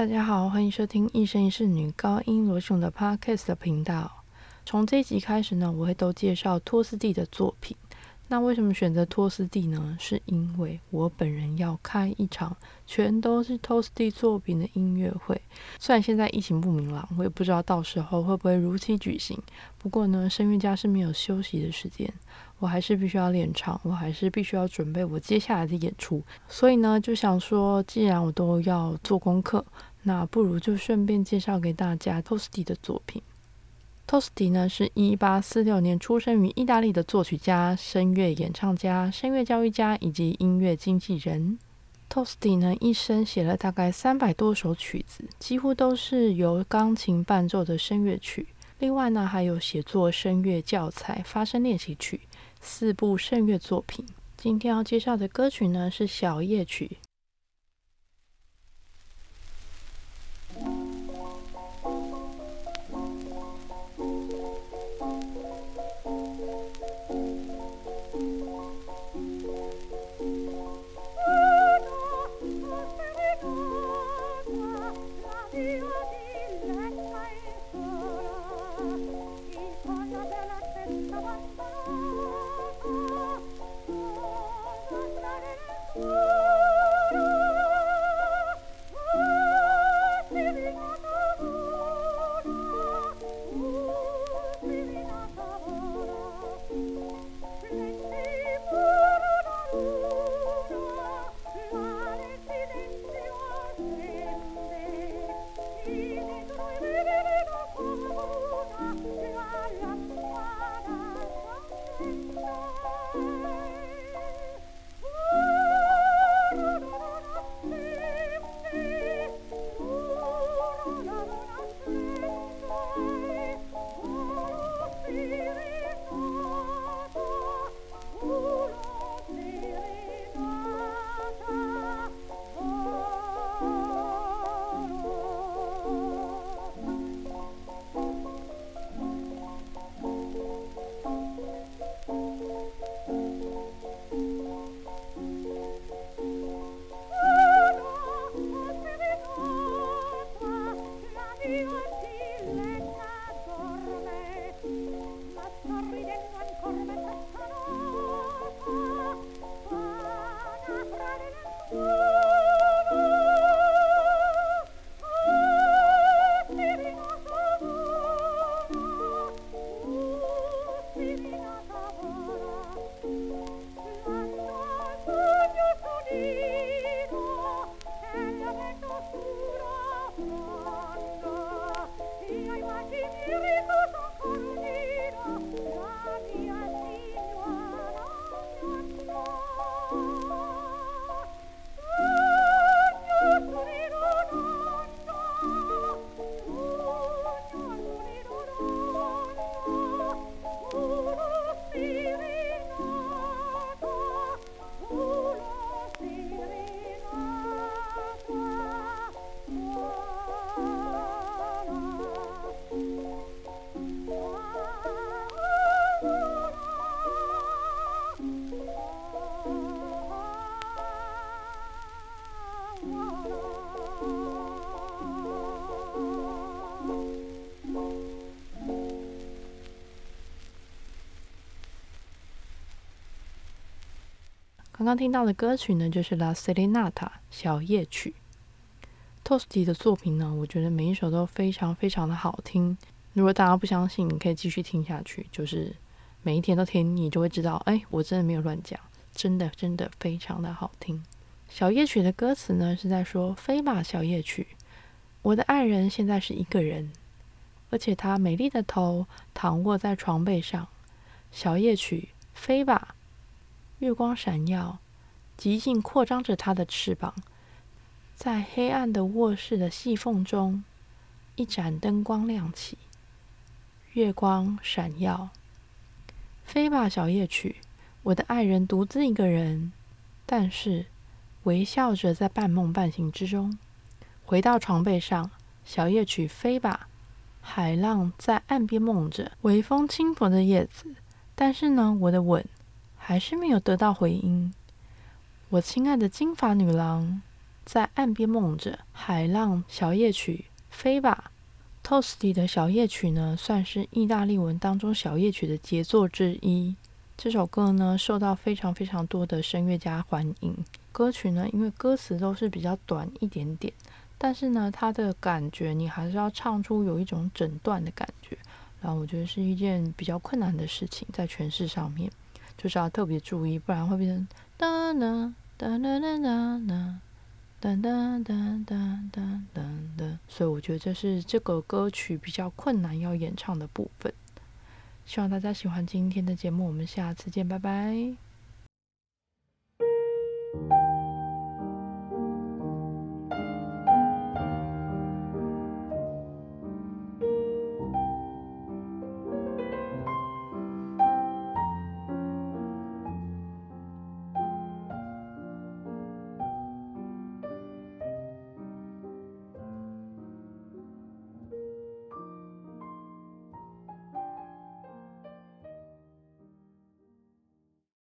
大家好，欢迎收听一生一世女高音罗雄的 Podcast 频道。从这一集开始呢，我会都介绍托斯蒂的作品。那为什么选择托斯蒂呢？是因为我本人要开一场全都是托斯蒂作品的音乐会。虽然现在疫情不明朗，我也不知道到时候会不会如期举行。不过呢，声乐家是没有休息的时间，我还是必须要练唱，我还是必须要准备我接下来的演出。所以呢，就想说，既然我都要做功课，那不如就顺便介绍给大家 t o s t i 的作品。t o s t i 呢，是一八四六年出生于意大利的作曲家、声乐演唱家、声乐教育家以及音乐经纪人。t o s t i 呢，一生写了大概三百多首曲子，几乎都是由钢琴伴奏的声乐曲。另外呢，还有写作声乐教材、发声练习曲四部声乐作品。今天要介绍的歌曲呢，是小夜曲。刚刚听到的歌曲呢，就是《La Serenata》小夜曲。，Tosti 的作品呢，我觉得每一首都非常非常的好听。如果大家不相信，你可以继续听下去，就是每一天都听，你就会知道，哎，我真的没有乱讲，真的真的非常的好听。小夜曲的歌词呢，是在说：飞吧，小夜曲，我的爱人现在是一个人，而且他美丽的头躺卧在床背上。小夜曲，飞吧。月光闪耀，极尽扩张着它的翅膀，在黑暗的卧室的细缝中，一盏灯光亮起。月光闪耀，飞吧，小夜曲，我的爱人独自一个人，但是微笑着在半梦半醒之中，回到床背上，小夜曲飞吧。海浪在岸边梦着，微风轻拂着叶子，但是呢，我的吻。还是没有得到回音。我亲爱的金发女郎，在岸边梦着海浪小夜曲飞吧。Tosti 的小夜曲呢，算是意大利文当中小夜曲的杰作之一。这首歌呢，受到非常非常多的声乐家欢迎。歌曲呢，因为歌词都是比较短一点点，但是呢，它的感觉你还是要唱出有一种整段的感觉。然后我觉得是一件比较困难的事情，在诠释上面就是要特别注意，不然会变成哒啦哒啦啦哒啦哒哒哒哒哒哒。所以我觉得这是这个歌曲比较困难要演唱的部分。希望大家喜欢今天的节目，我们下次见，拜拜。